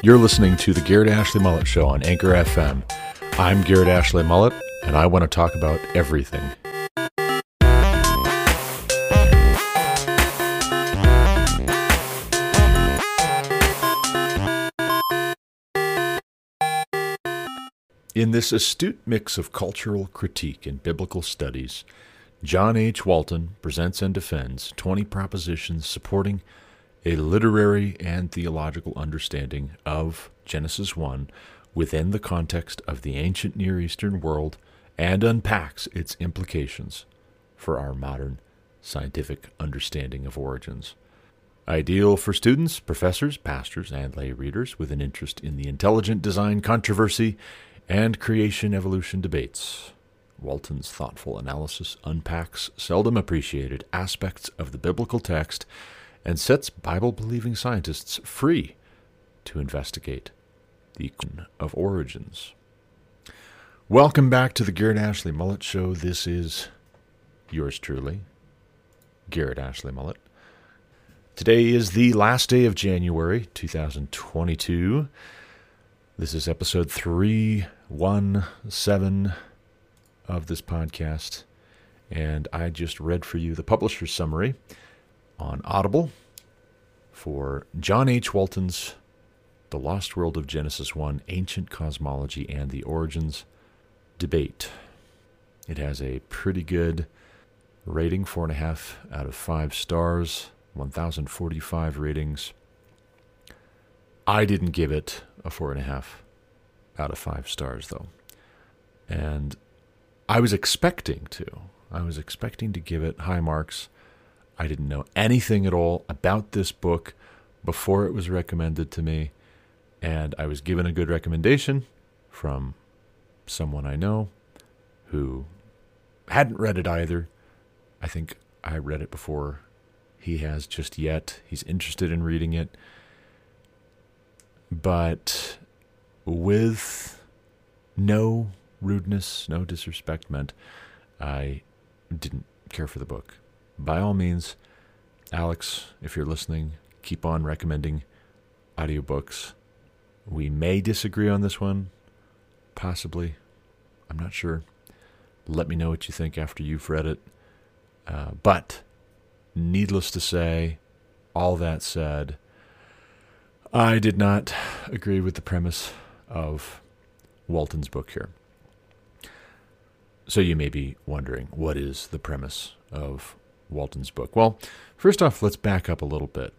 You're listening to the Garrett Ashley Mullet Show on Anchor FM. I'm Garrett Ashley Mullet, and I want to talk about everything. In this astute mix of cultural critique and biblical studies, John H. Walton presents and defends 20 propositions supporting a literary and theological understanding of Genesis 1 within the context of the ancient Near Eastern world and unpacks its implications for our modern scientific understanding of origins. Ideal for students, professors, pastors, and lay readers with an interest in the intelligent design controversy and creation evolution debates. Walton's thoughtful analysis unpacks seldom appreciated aspects of the biblical text and sets Bible believing scientists free to investigate the question of origins. Welcome back to the Garrett Ashley Mullet Show. This is yours truly, Garrett Ashley Mullet. Today is the last day of January 2022. This is episode 317 of this podcast, and I just read for you the publisher's summary on Audible for John H. Walton's The Lost World of Genesis 1 Ancient Cosmology and the Origins Debate. It has a pretty good rating, 4.5 out of 5 stars, 1,045 ratings. I didn't give it a 4.5 out of 5 stars, though. And I was expecting to. I was expecting to give it high marks I didn't know anything at all about this book before it was recommended to me. And I was given a good recommendation from someone I know who hadn't read it either. I think I read it before he has just yet. He's interested in reading it. But with no rudeness, no disrespect meant, I didn't care for the book by all means, Alex, if you're listening, keep on recommending audiobooks. We may disagree on this one, possibly. I'm not sure. Let me know what you think after you've read it. Uh, but, needless to say, all that said, I did not agree with the premise of Walton's book here. So you may be wondering, what is the premise of Walton's book? Well, first off, let's back up a little bit.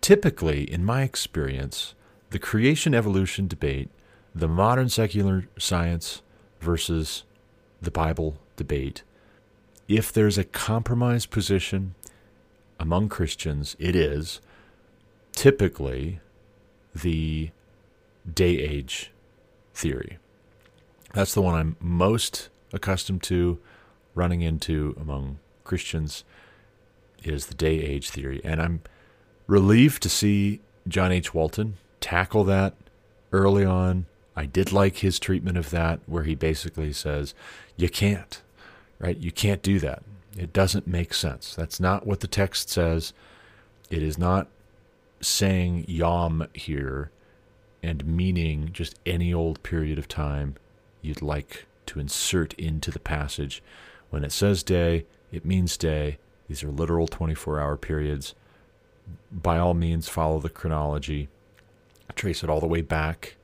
Typically, in my experience, the creation evolution debate, the modern secular science versus the Bible debate, if there's a compromise position among Christians, it is typically the day age theory. That's the one I'm most accustomed to running into among Christians is the day age theory. And I'm relieved to see John H. Walton tackle that early on. I did like his treatment of that, where he basically says, You can't, right? You can't do that. It doesn't make sense. That's not what the text says. It is not saying yom here and meaning just any old period of time you'd like to insert into the passage. When it says day, it means day. These are literal 24 hour periods. By all means, follow the chronology. Trace it all the way back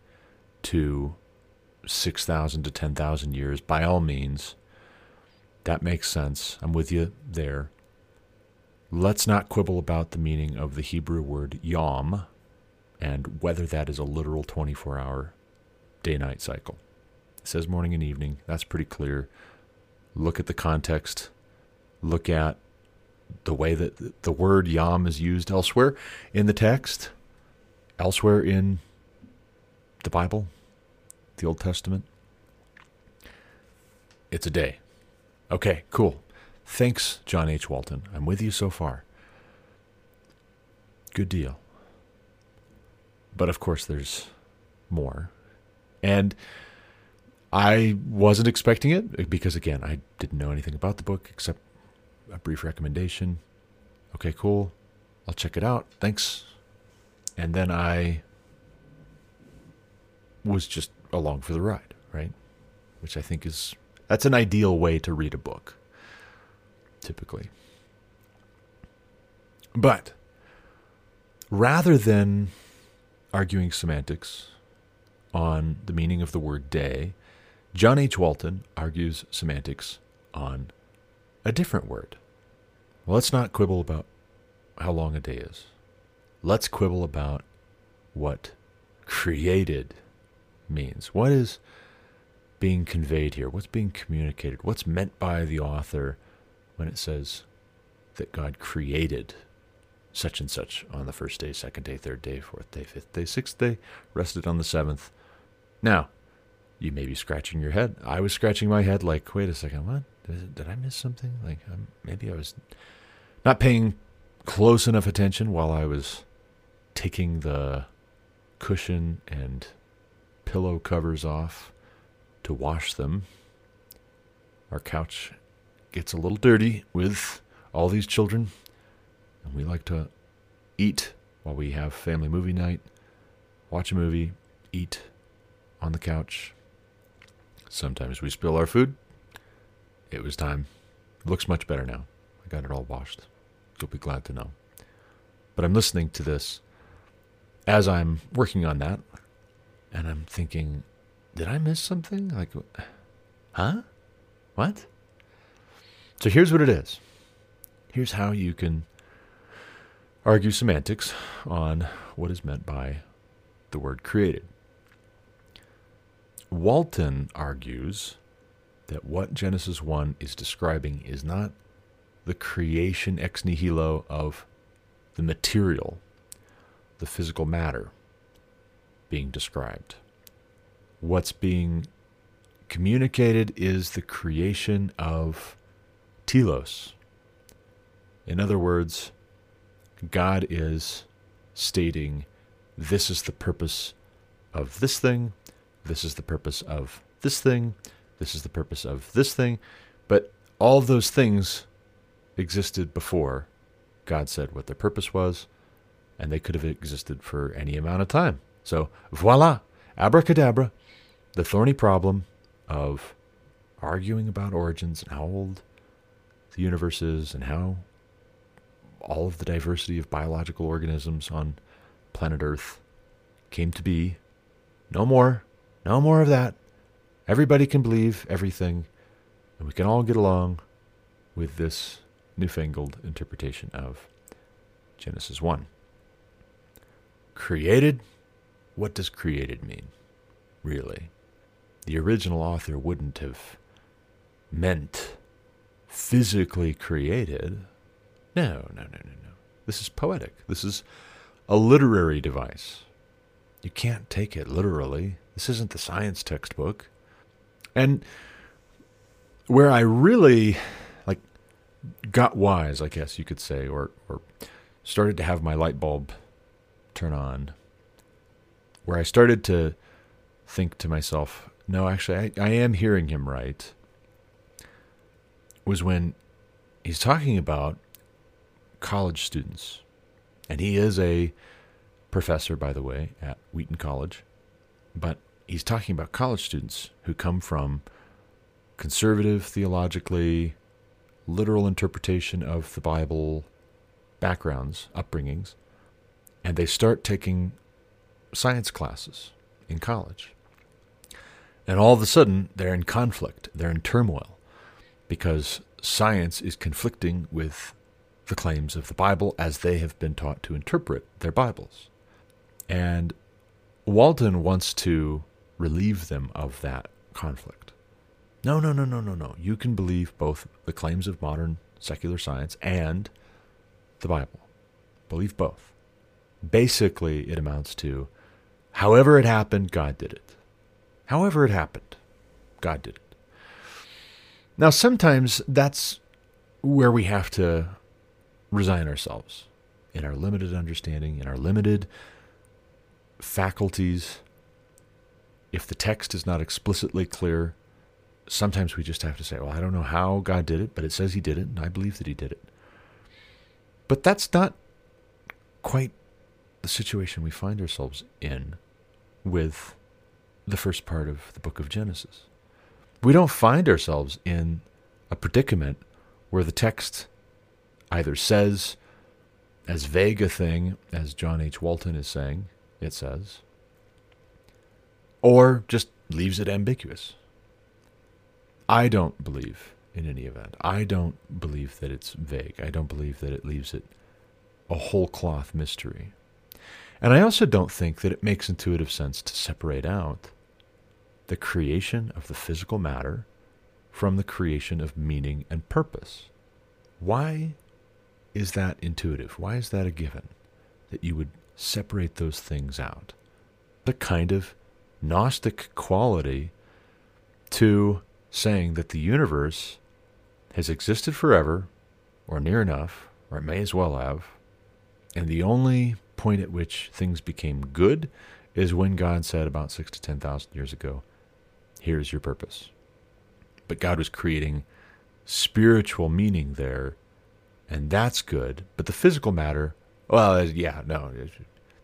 to 6,000 to 10,000 years. By all means, that makes sense. I'm with you there. Let's not quibble about the meaning of the Hebrew word yom and whether that is a literal 24 hour day night cycle. It says morning and evening. That's pretty clear. Look at the context look at the way that the word yom is used elsewhere in the text, elsewhere in the Bible, the Old Testament. It's a day. Okay, cool. Thanks, John H. Walton. I'm with you so far. Good deal. But of course, there's more. And I wasn't expecting it because, again, I didn't know anything about the book except a brief recommendation. Okay, cool. I'll check it out. Thanks. And then I was just along for the ride, right? Which I think is that's an ideal way to read a book, typically. But rather than arguing semantics on the meaning of the word day, John H. Walton argues semantics on a different word. Let's not quibble about how long a day is. Let's quibble about what created means. What is being conveyed here? What's being communicated? What's meant by the author when it says that God created such and such on the first day, second day, third day, fourth day, fifth day, sixth day, rested on the seventh? Now, you may be scratching your head. I was scratching my head like, wait a second, what? Did, I miss something? Like, um, maybe I was not paying close enough attention while I was taking the cushion and pillow covers off to wash them. Our couch gets a little dirty with all these children, and we like to eat while we have family movie night, watch a movie, eat on the couch. Sometimes we spill our food. It was time. looks much better now. I got it all washed. You'll be glad to know. But I'm listening to this as I'm working on that, and I'm thinking, did I miss something? Like, huh? What? So here's what it is. Here's how you can argue semantics on what is meant by the word created. Walton argues that what Genesis 1 is describing is not the creation ex nihilo of the material the physical matter being described. What's being communicated is the creation of telos. In other words, God is stating, This is the purpose of this thing, this is the purpose of this thing, this is the purpose of this thing. But all those things existed before God said what their purpose was, and they could have existed for any amount of time. So, voila, abracadabra, the thorny problem of arguing about origins and how old the universe is and how all of the diversity of biological organisms on planet Earth came to be. No more, no more of that. Everybody can believe everything, and we can all get along with this newfangled interpretation of Genesis 1. Created? What does created mean, really? The original author wouldn't have meant physically created. No, no, no, no, no. This is poetic. This is a literary device. You can't take it literally. This isn't the science textbook. And where I really like got wise, I guess you could say, or or started to have my light bulb turn on where I started to think to myself, no, actually, I, I am hearing him right, was when he's talking about college students. And he is a professor, by the way, at Wheaton College. But he's talking about college students who come from conservative, theologically, literal interpretation of the Bible backgrounds, upbringings and they start taking science classes in college. And all of a sudden, they're in conflict, they're in turmoil, because science is conflicting with the claims of the Bible as they have been taught to interpret their Bibles. And Walton wants to relieve them of that conflict. No, no, no, no, no, no. You can believe both the claims of modern secular science and the Bible. Believe both. Basically, it amounts to however it happened, God did it. However it happened, God did it. Now, sometimes that's where we have to resign ourselves in our limited understanding, in our limited faculties. If the text is not explicitly clear, sometimes we just have to say, well, I don't know how God did it, but it says He did it, and I believe that He did it. But that's not quite the situation we find ourselves in with the first part of the book of Genesis. We don't find ourselves in a predicament where the text either says as vague a thing as John H. Walton is saying, it says, or just leaves it ambiguous. I don't believe in any event. I don't believe that it's vague. I don't believe that it leaves it a whole cloth mystery. And I also don't think that it makes intuitive sense to separate out the creation of the physical matter from the creation of meaning and purpose. Why is that intuitive? Why is that a given? That you would separate those things out? The kind of Gnostic quality to saying that the universe has existed forever, or near enough, or it may as well have, and the only point at which things became good is when God said about six to ten thousand years ago, Here's your purpose. But God was creating spiritual meaning there, and that's good. But the physical matter, well, yeah, no,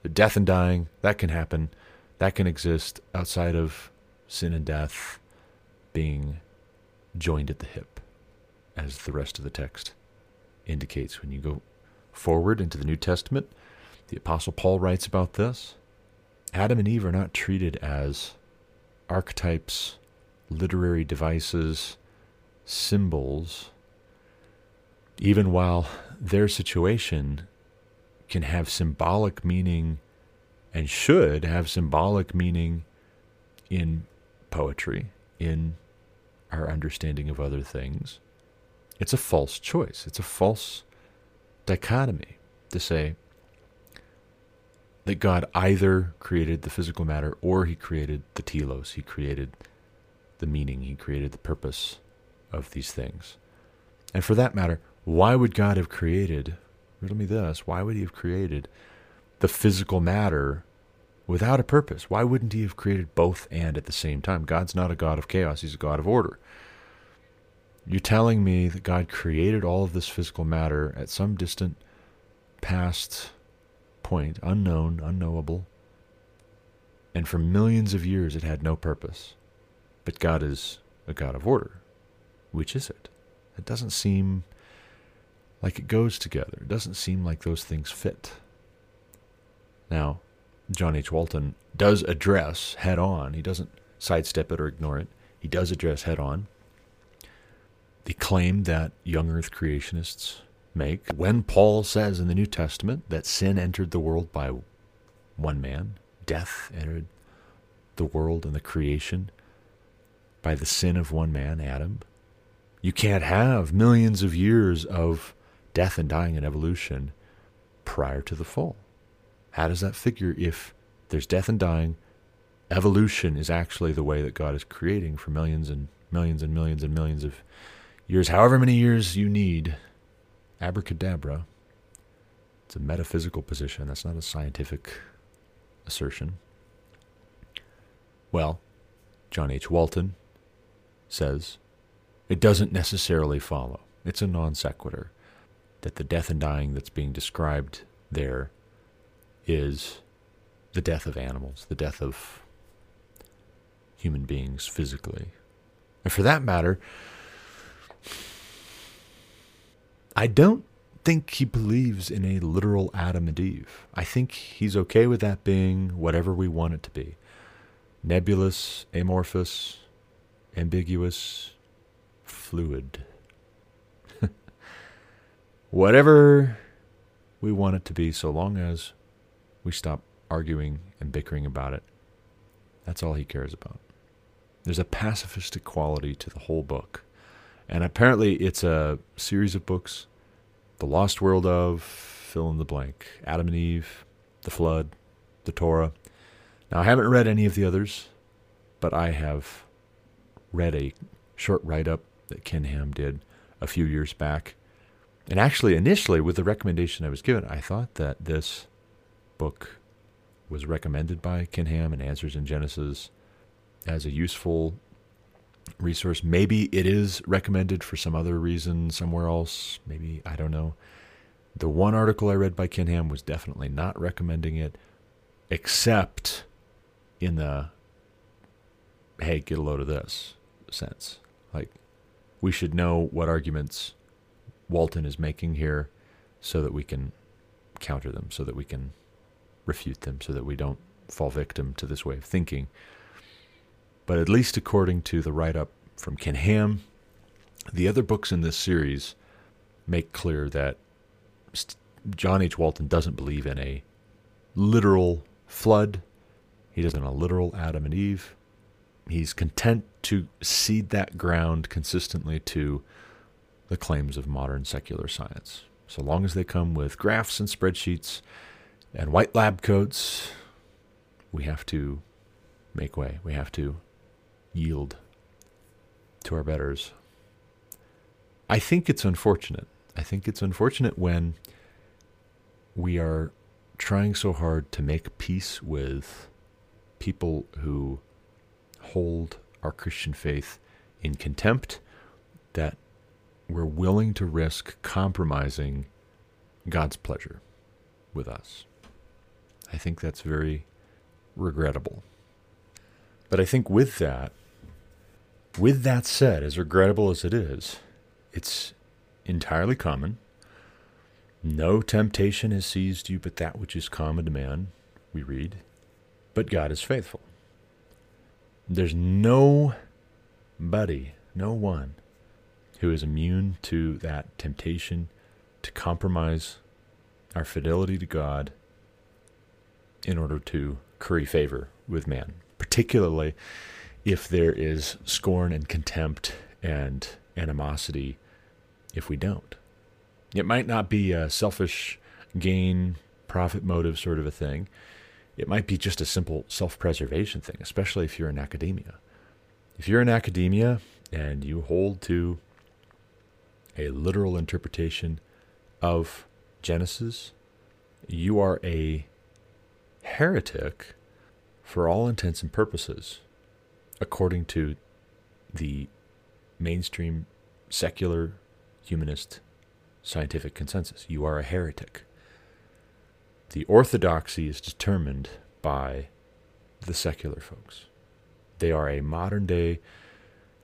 the death and dying, that can happen. That can exist outside of sin and death being joined at the hip, as the rest of the text indicates. When you go forward into the New Testament, the Apostle Paul writes about this. Adam and Eve are not treated as archetypes, literary devices, symbols, even while their situation can have symbolic meaning and should have symbolic meaning in poetry, in our understanding of other things. It's a false choice. It's a false dichotomy to say that God either created the physical matter or he created the telos, he created the meaning, he created the purpose of these things. And for that matter, why would God have created, riddle me this, why would he have created the physical matter without a purpose? Why wouldn't he have created both and at the same time? God's not a God of chaos, he's a God of order. You're telling me that God created all of this physical matter at some distant past point, unknown, unknowable, and for millions of years it had no purpose. But God is a God of order. Which is it? It doesn't seem like it goes together. It doesn't seem like those things fit. Now, John H. Walton does address head on, he doesn't sidestep it or ignore it. He does address head on the claim that young earth creationists make. When Paul says in the New Testament that sin entered the world by one man, death entered the world and the creation by the sin of one man, Adam, you can't have millions of years of death and dying and evolution prior to the fall. How does that figure if there's death and dying? Evolution is actually the way that God is creating for millions and millions and millions and millions of years, however many years you need. Abracadabra. It's a metaphysical position. That's not a scientific assertion. Well, John H. Walton says it doesn't necessarily follow. It's a non sequitur that the death and dying that's being described there is the death of animals, the death of human beings physically. And for that matter, I don't think he believes in a literal Adam and Eve. I think he's okay with that being whatever we want it to be nebulous, amorphous, ambiguous, fluid. whatever we want it to be, so long as we stop arguing and bickering about it. That's all he cares about. There's a pacifistic quality to the whole book. And apparently, it's a series of books The Lost World of, fill in the blank, Adam and Eve, The Flood, The Torah. Now, I haven't read any of the others, but I have read a short write up that Ken Ham did a few years back. And actually, initially, with the recommendation I was given, I thought that this book was recommended by Ken Ham and Answers in Genesis as a useful resource. Maybe it is recommended for some other reason somewhere else. Maybe, I don't know. The one article I read by Ken Ham was definitely not recommending it, except in the hey, get a load of this sense. Like, we should know what arguments Walton is making here so that we can counter them, so that we can refute them, so that we don't fall victim to this way of thinking. But at least according to the write up from Ken Ham, the other books in this series make clear that John H. Walton doesn't believe in a literal flood. He doesn't a literal Adam and Eve. He's content to cede that ground consistently to the claims of modern secular science. So long as they come with graphs and spreadsheets and white lab coats, we have to make way. We have to yield to our betters. I think it's unfortunate. I think it's unfortunate when we are trying so hard to make peace with people who hold our Christian faith in contempt that we're willing to risk compromising God's pleasure with us. I think that's very regrettable. But I think with that, with that said, as regrettable as it is, it's entirely common. No temptation has seized you but that which is common to man, we read. But God is faithful. There's nobody, no one, who is immune to that temptation to compromise our fidelity to God in order to curry favor with man, particularly if there is scorn and contempt and animosity if we don't. It might not be a selfish gain, profit motive sort of a thing. It might be just a simple self preservation thing, especially if you're in academia. If you're in academia and you hold to a literal interpretation of Genesis, you are a heretic for all intents and purposes, according to the mainstream secular humanist scientific consensus. You are a heretic. The orthodoxy is determined by the secular folks. They are a modern day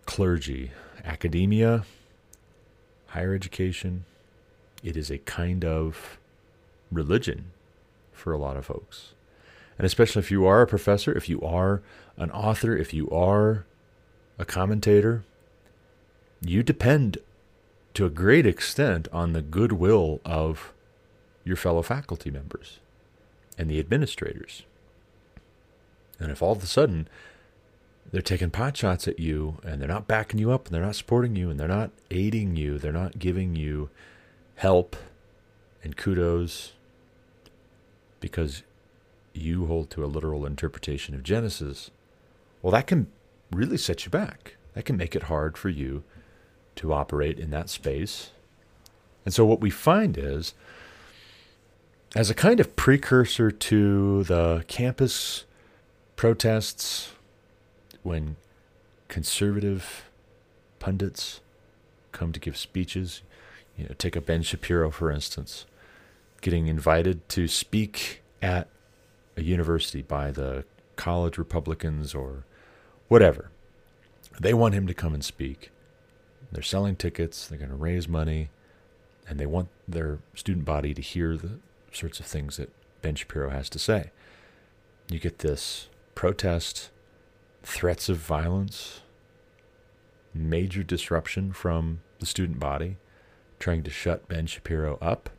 clergy, academia, higher education. It is a kind of religion for a lot of folks. And especially if you are a professor, if you are an author, if you are a commentator, you depend to a great extent on the goodwill of your fellow faculty members and the administrators. And if all of a sudden they're taking pot shots at you and they're not backing you up and they're not supporting you and they're not aiding you, they're not giving you help and kudos because you hold to a literal interpretation of Genesis, well, that can really set you back. That can make it hard for you to operate in that space. And so, what we find is, as a kind of precursor to the campus protests, when conservative pundits come to give speeches, you know, take a Ben Shapiro, for instance, getting invited to speak at a university by the college Republicans or whatever. They want him to come and speak. They're selling tickets, they're going to raise money, and they want their student body to hear the sorts of things that Ben Shapiro has to say. You get this protest, threats of violence, major disruption from the student body, trying to shut Ben Shapiro up.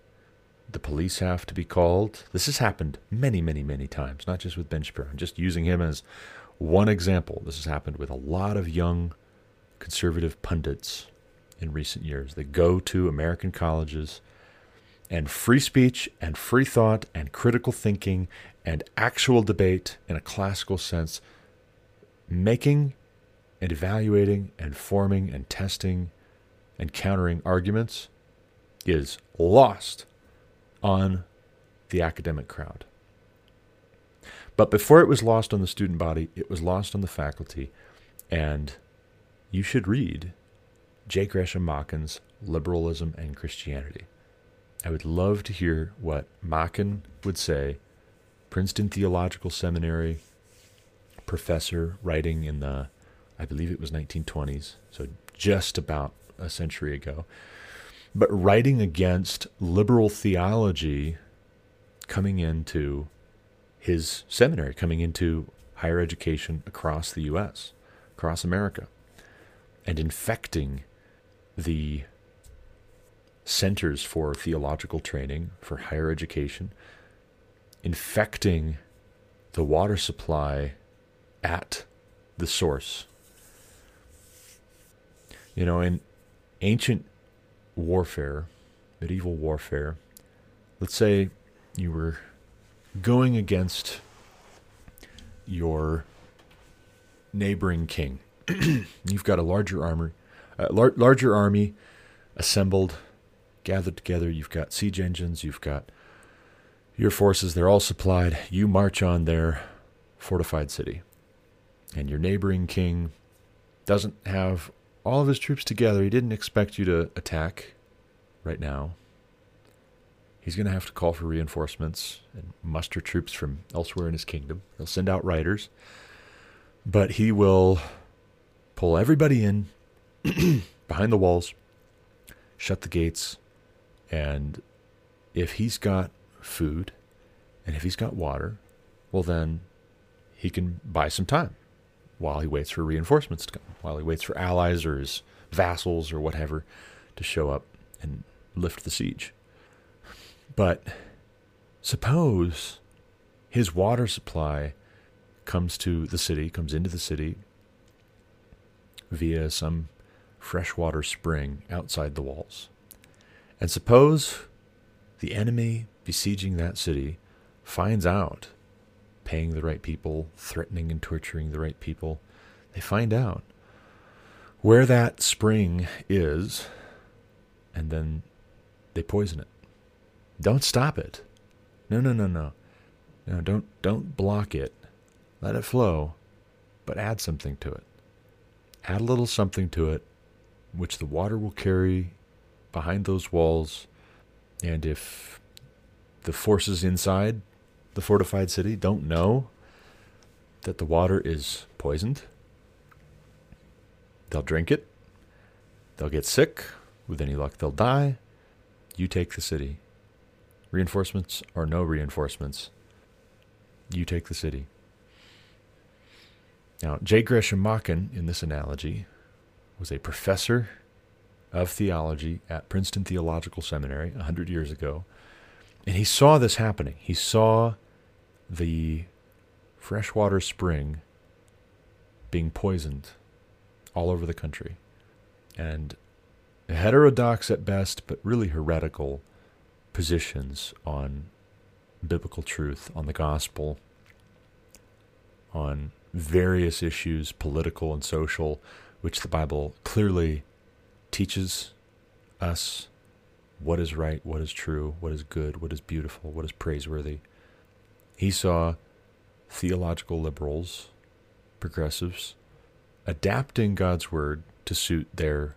The police have to be called. This has happened many, many, many times, not just with Ben Shapiro. I'm just using him as one example. This has happened with a lot of young conservative pundits in recent years that go to American colleges and free speech and free thought and critical thinking and actual debate in a classical sense, making and evaluating and forming and testing and countering arguments is lost on the academic crowd. But before it was lost on the student body, it was lost on the faculty and you should read J. Gresham Machen's Liberalism and Christianity. I would love to hear what Machen would say, Princeton Theological Seminary professor writing in the I believe it was 1920s, so just about a century ago. But writing against liberal theology coming into his seminary, coming into higher education across the US, across America, and infecting the centers for theological training, for higher education, infecting the water supply at the source. You know, in ancient warfare, medieval warfare, let's say you were going against your neighboring king. You've got a larger armor, a lar- larger army assembled, gathered together. You've got siege engines. You've got your forces. They're all supplied. You march on their fortified city, and your neighboring king doesn't have all of his troops together. He didn't expect you to attack right now. He's going to have to call for reinforcements and muster troops from elsewhere in his kingdom. He'll send out riders, but he will pull everybody in behind the walls, shut the gates, and if he's got food and if he's got water, well, then he can buy some time while he waits for reinforcements to come, while he waits for allies or his vassals or whatever to show up and lift the siege. But suppose his water supply comes to the city, comes into the city via some freshwater spring outside the walls. And suppose the enemy besieging that city finds out, paying the right people, threatening and torturing the right people, they find out where that spring is, and then they poison it. Don't stop it. No, no, no, no. No, don't don't block it. Let it flow, but add something to it. Add a little something to it which the water will carry behind those walls. And if the forces inside the fortified city don't know that the water is poisoned, they'll drink it, they'll get sick, with any luck, they'll die. You take the city. Reinforcements or no reinforcements, you take the city. Now, J. Gresham Machen, in this analogy, was a professor of theology at Princeton Theological Seminary 100 years ago. And he saw this happening. He saw the freshwater spring being poisoned all over the country. And heterodox at best, but really heretical positions on biblical truth, on the gospel, on various issues, political and social, which the Bible clearly teaches us what is right, what is true, what is good, what is beautiful, what is praiseworthy. He saw theological liberals, progressives, adapting God's word to suit their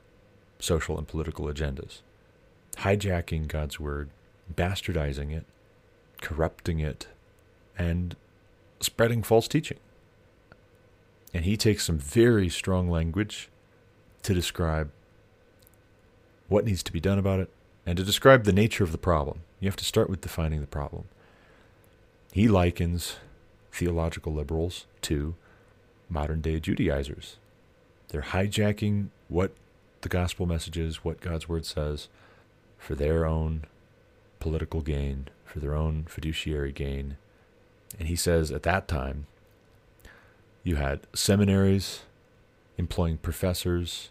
social and political agendas, hijacking God's word bastardizing it, corrupting it, and spreading false teaching. And he takes some very strong language to describe what needs to be done about it and to describe the nature of the problem. You have to start with defining the problem. He likens theological liberals to modern day Judaizers. They're hijacking what the gospel message is, what God's word says, for their own political gain, for their own fiduciary gain. And he says at that time, you had seminaries employing professors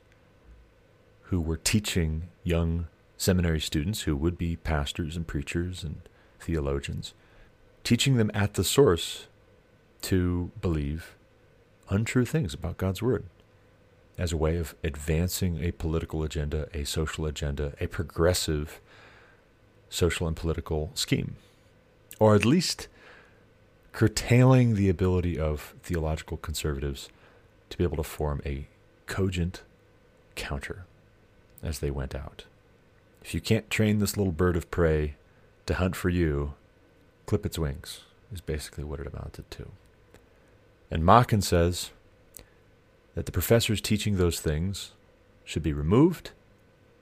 who were teaching young seminary students who would be pastors and preachers and theologians, teaching them at the source to believe untrue things about God's Word as a way of advancing a political agenda, a social agenda, a progressive social and political scheme, or at least curtailing the ability of theological conservatives to be able to form a cogent counter as they went out. If you can't train this little bird of prey to hunt for you, clip its wings, is basically what it amounted to. And Machen says that the professors teaching those things should be removed.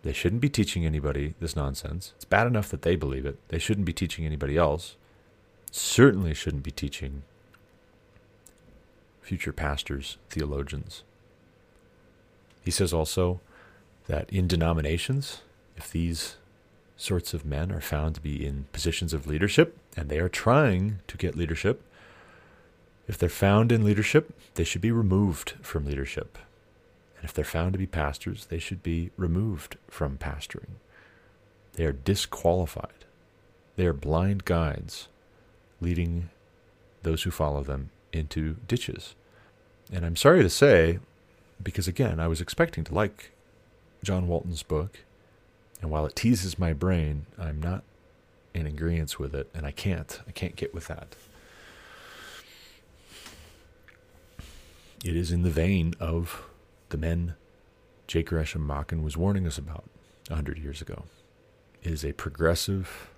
They shouldn't be teaching anybody this nonsense. It's bad enough that they believe it. They shouldn't be teaching anybody else. Certainly shouldn't be teaching future pastors, theologians. He says also that in denominations, if these sorts of men are found to be in positions of leadership and they are trying to get leadership, if they're found in leadership, they should be removed from leadership. And if they're found to be pastors, they should be removed from pastoring. They are disqualified. They are blind guides leading those who follow them into ditches. And I'm sorry to say, because again, I was expecting to like John Walton's book, and while it teases my brain, I'm not in agreement with it, and I can't. I can't get with that. It is in the vein of the men J. Gresham Machen was warning us about a hundred years ago. It is a progressive,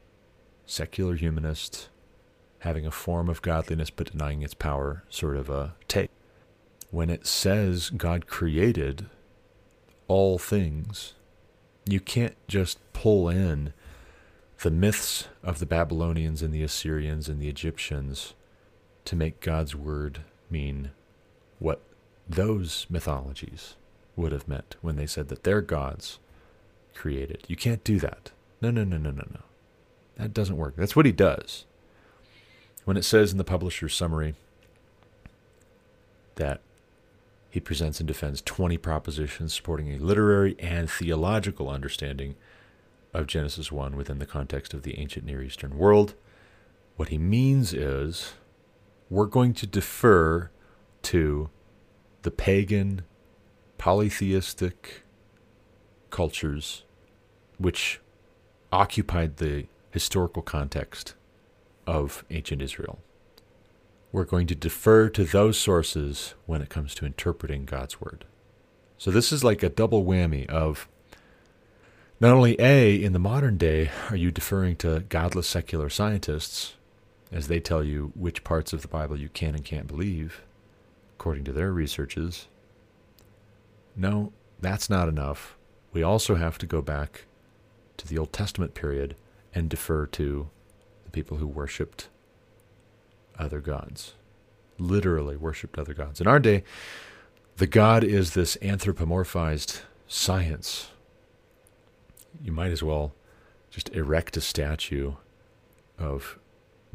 secular humanist having a form of godliness but denying its power sort of a take. When it says God created all things, you can't just pull in the myths of the Babylonians and the Assyrians and the Egyptians to make God's word mean what those mythologies would have meant when they said that their gods created. You can't do that. No, no, no, no, no, no. That doesn't work. That's what he does. When it says in the publisher's summary that he presents and defends 20 propositions supporting a literary and theological understanding of Genesis 1 within the context of the ancient Near Eastern world. What he means is we're going to defer to the pagan, polytheistic cultures which occupied the historical context of ancient Israel. We're going to defer to those sources when it comes to interpreting God's word. So this is like a double whammy of not only A, in the modern day, are you deferring to godless secular scientists as they tell you which parts of the Bible you can and can't believe, according to their researches. No, that's not enough. We also have to go back to the Old Testament period and defer to the people who worshipped other gods, literally worshipped other gods. In our day, the God is this anthropomorphized science. You might as well just erect a statue of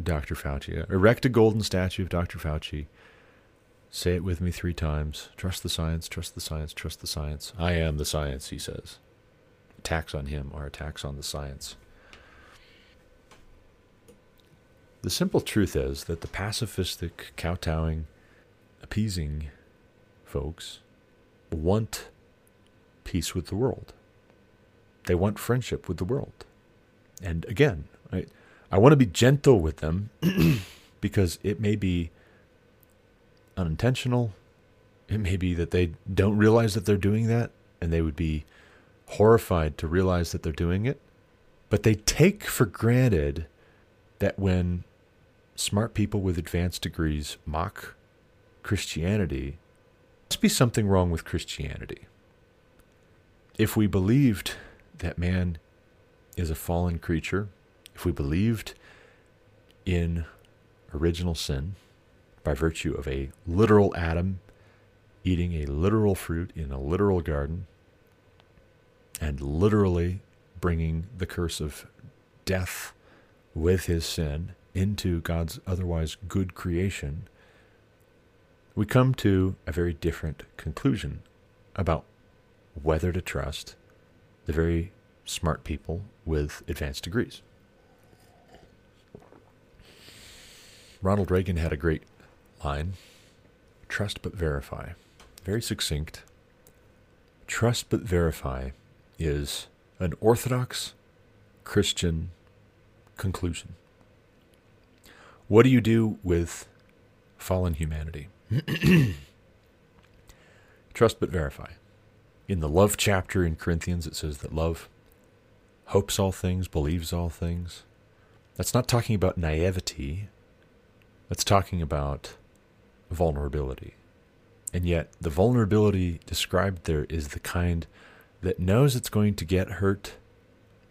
Dr. Fauci. Uh, erect a golden statue of Dr. Fauci. Say it with me three times. Trust the science, trust the science, trust the science. I am the science, he says. Attacks on him are attacks on the science. The simple truth is that the pacifistic, kowtowing, appeasing folks want peace with the world. They want friendship with the world. And again, I, I want to be gentle with them because it may be unintentional. It may be that they don't realize that they're doing that and they would be horrified to realize that they're doing it. But they take for granted that when smart people with advanced degrees mock Christianity, must be something wrong with Christianity. If we believed that man is a fallen creature, if we believed in original sin by virtue of a literal Adam eating a literal fruit in a literal garden and literally bringing the curse of death with his sin into God's otherwise good creation, we come to a very different conclusion about whether to trust the very smart people with advanced degrees. Ronald Reagan had a great line trust but verify. Very succinct. Trust but verify is an orthodox Christian conclusion. What do you do with fallen humanity? Trust but verify. In the love chapter in Corinthians, it says that love hopes all things, believes all things. That's not talking about naivety. That's talking about vulnerability. And yet, the vulnerability described there is the kind that knows it's going to get hurt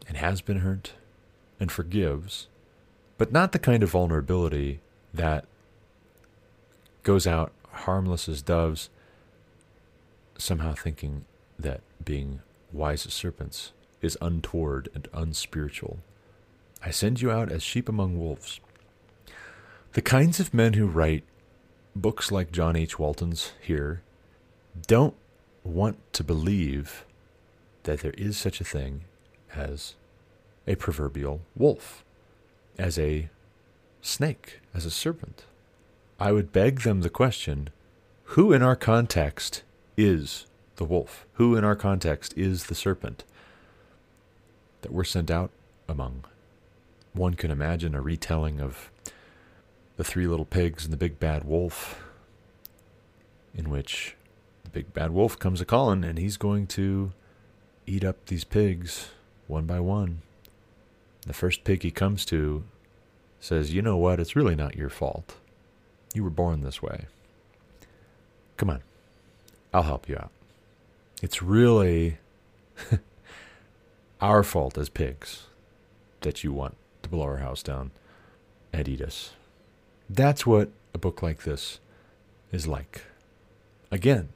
and has been hurt and forgives, but not the kind of vulnerability that goes out harmless as doves, somehow thinking that being wise as serpents is untoward and unspiritual. I send you out as sheep among wolves. The kinds of men who write books like John H. Walton's here don't want to believe that there is such a thing as a proverbial wolf, as a snake, as a serpent. I would beg them the question who in our context is the wolf? Who in our context is the serpent that we're sent out among? One can imagine a retelling of the three little pigs and the big bad wolf, in which the big bad wolf comes a calling and he's going to eat up these pigs one by one. The first pig he comes to says, You know what? It's really not your fault. You were born this way. Come on, I'll help you out. It's really our fault as pigs that you want to blow our house down and eat us. That's what a book like this is like. Again,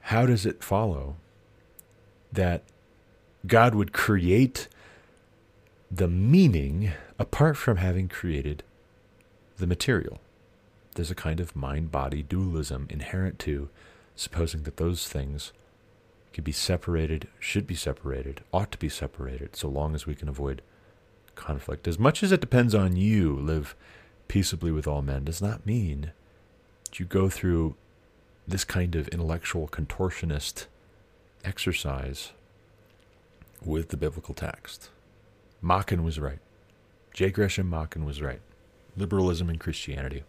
how does it follow that God would create the meaning apart from having created the material? There's a kind of mind body dualism inherent to supposing that those things can be separated, should be separated, ought to be separated, so long as we can avoid conflict. As much as it depends on you, live peaceably with all men, does not mean that you go through this kind of intellectual contortionist exercise with the biblical text. Machen was right. J. Gresham Machen was right. Liberalism and Christianity.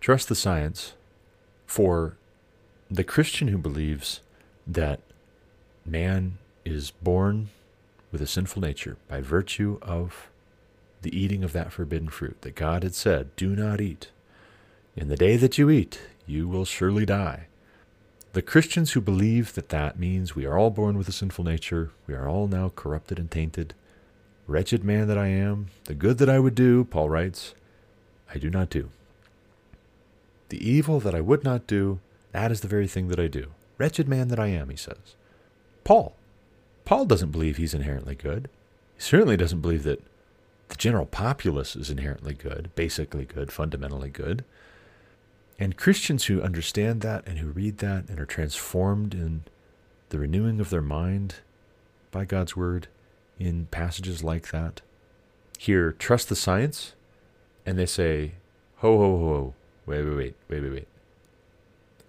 Trust the science for the Christian who believes that man is born with a sinful nature by virtue of the eating of that forbidden fruit that God had said, Do not eat. In the day that you eat, you will surely die. The Christians who believe that that means we are all born with a sinful nature, we are all now corrupted and tainted. Wretched man that I am, the good that I would do, Paul writes, I do not do. The evil that I would not do, that is the very thing that I do. Wretched man that I am, he says. Paul. Paul doesn't believe he's inherently good. He certainly doesn't believe that the general populace is inherently good, basically good, fundamentally good. And Christians who understand that and who read that and are transformed in the renewing of their mind by God's word in passages like that, here trust the science, and they say, ho, ho, ho, wait, wait, wait, wait, wait, wait.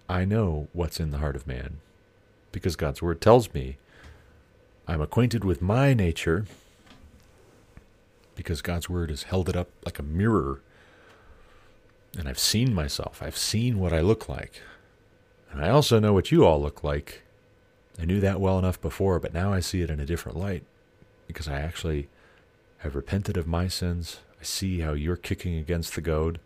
I know what's in the heart of man because God's word tells me I'm acquainted with my nature because God's word has held it up like a mirror. And I've seen myself. I've seen what I look like. And I also know what you all look like. I knew that well enough before, but now I see it in a different light because I actually have repented of my sins. I see how you're kicking against the goad.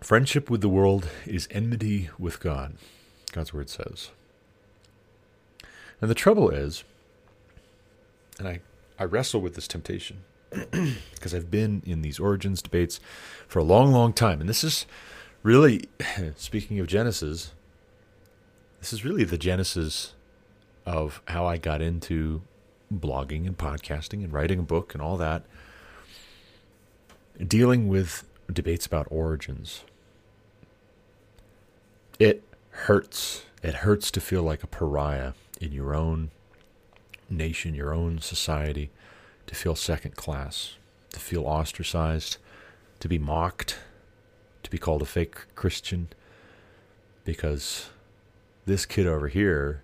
Friendship with the world is enmity with God, God's word says. And the trouble is, and I, I wrestle with this temptation because I've been in these origins debates for a long, long time. And this is really, speaking of Genesis, this is really the genesis of how I got into blogging and podcasting and writing a book and all that, dealing with debates about origins. It hurts. It hurts to feel like a pariah in your own nation, your own society, to feel second class, to feel ostracized, to be mocked, to be called a fake Christian, because this kid over here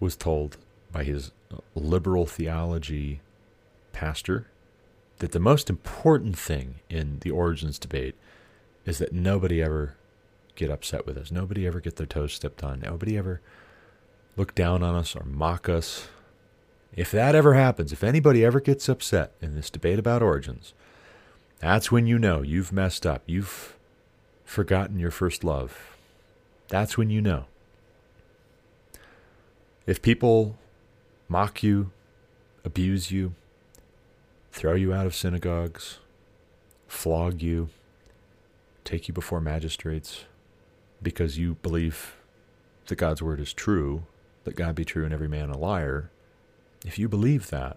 was told by his liberal theology pastor that the most important thing in the origins debate is that nobody ever get upset with us. Nobody ever get their toes stepped on. Nobody ever look down on us or mock us. If that ever happens, if anybody ever gets upset in this debate about origins, that's when you know you've messed up. You've forgotten your first love. That's when you know. If people mock you, abuse you, throw you out of synagogues, flog you, take you before magistrates because you believe that God's word is true, that God be true and every man a liar, if you believe that,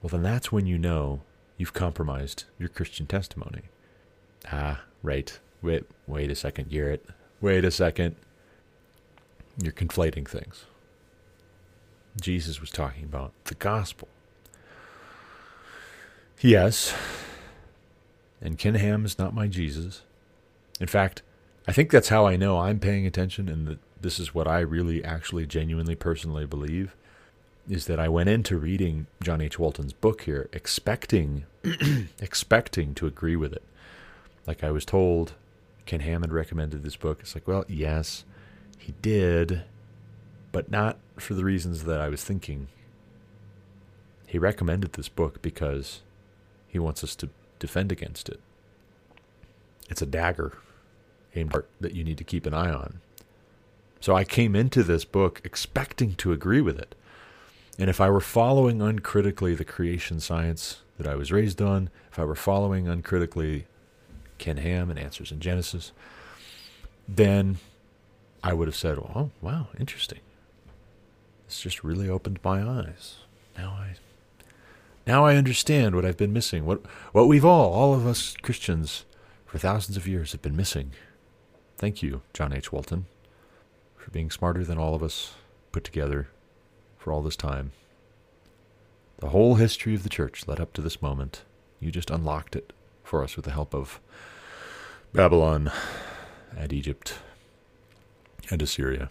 well, then that's when you know you've compromised your Christian testimony. Ah, right. Wait, wait a second, Garrett. Wait a second. You're conflating things. Jesus was talking about the gospel. Yes, and Ken Ham is not my Jesus. In fact, I think that's how I know I'm paying attention and that this is what I really, actually, genuinely, personally believe is that I went into reading John H. Walton's book here expecting expecting to agree with it. Like I was told Ken Hammond recommended this book. It's like, well, yes, he did, but not for the reasons that I was thinking. He recommended this book because he wants us to defend against it. It's a dagger aimed at that you need to keep an eye on. So I came into this book expecting to agree with it. And if I were following uncritically the creation science that I was raised on, if I were following uncritically Ken Ham and Answers in Genesis, then I would have said, "Oh, wow, interesting. This just really opened my eyes. Now I now I understand what I've been missing. What what we've all, all of us Christians for thousands of years have been missing." Thank you, John H. Walton for being smarter than all of us put together for all this time. The whole history of the church led up to this moment. You just unlocked it for us with the help of Babylon and Egypt and Assyria.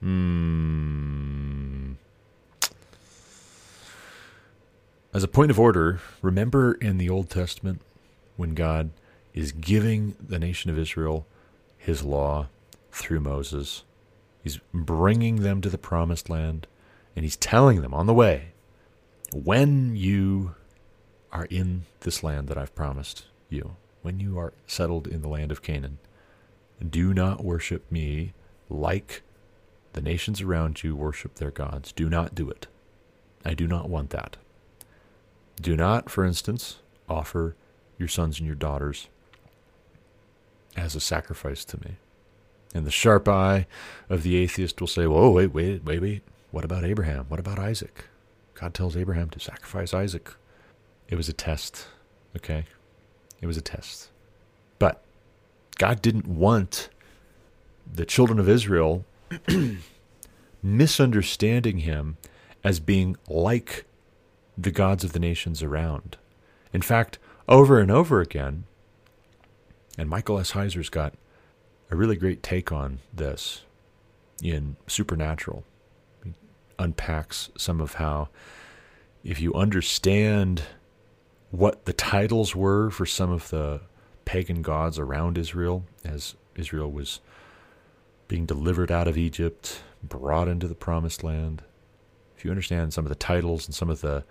Hmm. As a point of order, remember in the Old Testament when God is giving the nation of Israel his law through Moses He's bringing them to the promised land, and he's telling them on the way when you are in this land that I've promised you, when you are settled in the land of Canaan, do not worship me like the nations around you worship their gods. Do not do it. I do not want that. Do not, for instance, offer your sons and your daughters as a sacrifice to me. And the sharp eye of the atheist will say, Whoa, wait, wait, wait, wait. What about Abraham? What about Isaac? God tells Abraham to sacrifice Isaac. It was a test, okay? It was a test. But God didn't want the children of Israel misunderstanding him as being like the gods of the nations around. In fact, over and over again, and Michael S. Heiser's got a really great take on this in Supernatural. Unpacks some of how, if you understand what the titles were for some of the pagan gods around Israel, as Israel was being delivered out of Egypt, brought into the promised land, if you understand some of the titles and some of the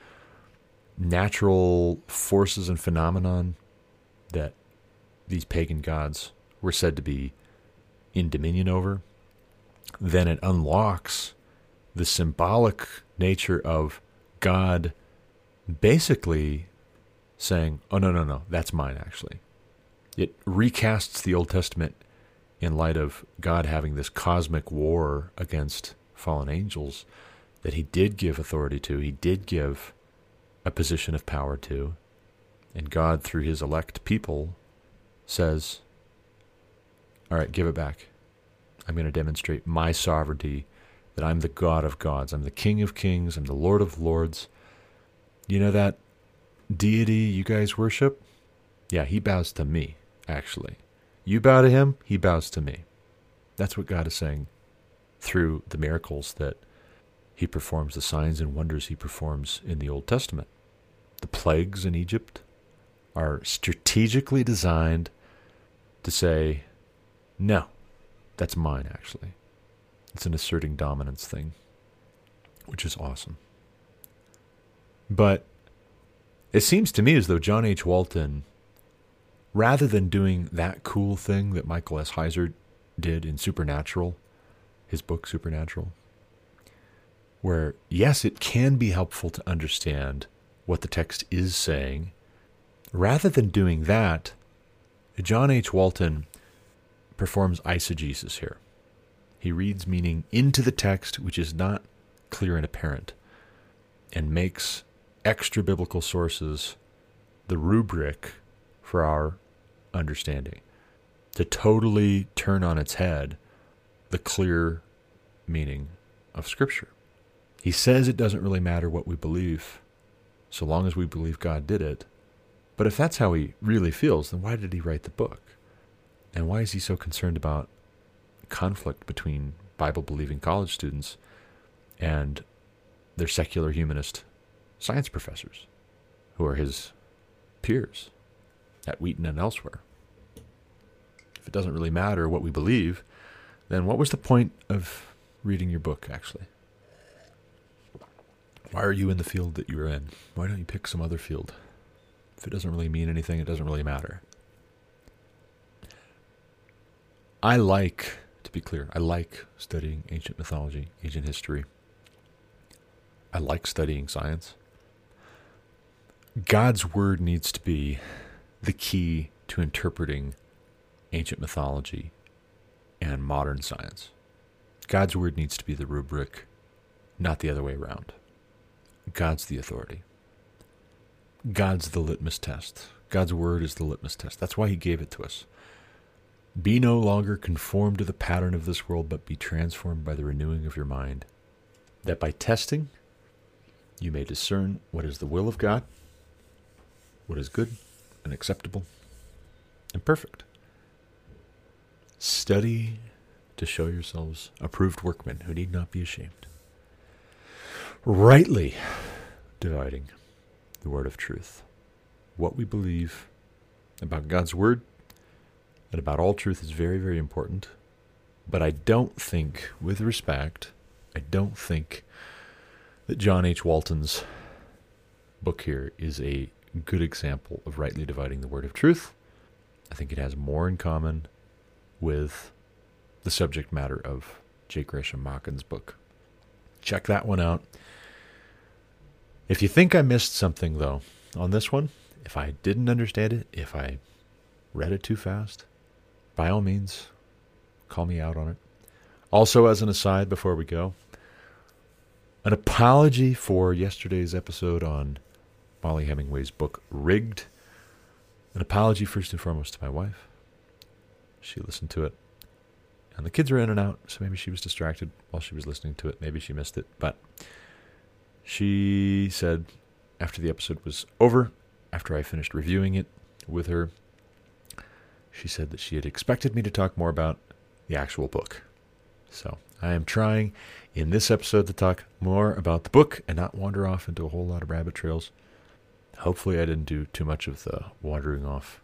natural forces and phenomenon that these pagan gods were said to be in dominion over, then it unlocks the symbolic nature of God basically saying, oh, no, no, no, that's mine, actually. It recasts the Old Testament in light of God having this cosmic war against fallen angels that he did give authority to, he did give a position of power to. And God, through his elect people, says, all right, give it back. I'm going to demonstrate my sovereignty, that I'm the God of gods. I'm the King of kings. I'm the Lord of lords. You know that deity you guys worship? Yeah, he bows to me, actually. You bow to him, he bows to me. That's what God is saying through the miracles that he performs, the signs and wonders he performs in the Old Testament. The plagues in Egypt are strategically designed to say, no, that's mine, actually. It's an asserting dominance thing, which is awesome. But it seems to me as though John H. Walton rather than doing that cool thing that Michael S. Heiser did in Supernatural, his book Supernatural, where, yes, it can be helpful to understand what the text is saying, rather than doing that, John H. Walton performs eisegesis here. He reads meaning into the text which is not clear and apparent and makes extra biblical sources the rubric for our understanding. To totally turn on its head the clear meaning of Scripture. He says it doesn't really matter what we believe, so long as we believe God did it. But if that's how he really feels, then why did he write the book? And why is he so concerned about conflict between Bible believing college students and their secular humanist science professors who are his peers at Wheaton and elsewhere? If it doesn't really matter what we believe, then what was the point of reading your book, actually? Why are you in the field that you're in? Why don't you pick some other field? If it doesn't really mean anything, it doesn't really matter. I like, to be clear, I like studying ancient mythology, ancient history. I like studying science. God's word needs to be the key to interpreting ancient mythology and modern science. God's word needs to be the rubric, not the other way around. God's the authority. God's the litmus test. God's word is the litmus test. That's why he gave it to us. Be no longer conformed to the pattern of this world, but be transformed by the renewing of your mind. That by testing, you may discern what is the will of God, what is good and acceptable and perfect. Study to show yourselves approved workmen who need not be ashamed rightly dividing the word of truth. What we believe about God's word and about all truth is very, very important. But I don't think, with respect, I don't think that John H. Walton's book here is a good example of rightly dividing the word of truth. I think it has more in common with the subject matter of J. Gresham Machen's book. Check that one out. If you think I missed something, though, on this one, if I didn't understand it, if I read it too fast, by all means, call me out on it. Also, as an aside before we go, an apology for yesterday's episode on Mollie Hemingway's book, Rigged. An apology, first and foremost, to my wife. She listened to it. And the kids are in and out, so maybe she was distracted while she was listening to it. Maybe she missed it. But she said after the episode was over, after I finished reviewing it with her, she said that she had expected me to talk more about the actual book. So I am trying in this episode to talk more about the book and not wander off into a whole lot of rabbit trails. Hopefully, I didn't do too much of the wandering off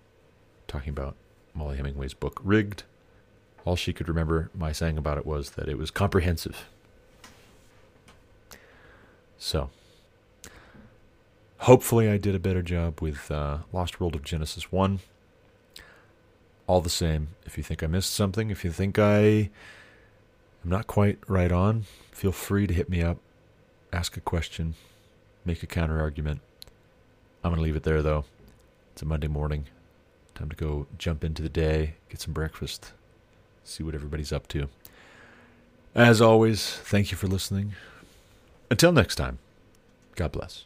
talking about Mollie Hemingway's book, Rigged. All she could remember my saying about it was that it was comprehensive so, hopefully, I did a better job with uh, Lost World of Genesis 1. All the same, if you think I missed something, if you think I am not quite right on, feel free to hit me up, ask a question, make a counter argument. I'm going to leave it there, though. It's a Monday morning. Time to go jump into the day, get some breakfast, see what everybody's up to. As always, thank you for listening. Until next time, God bless.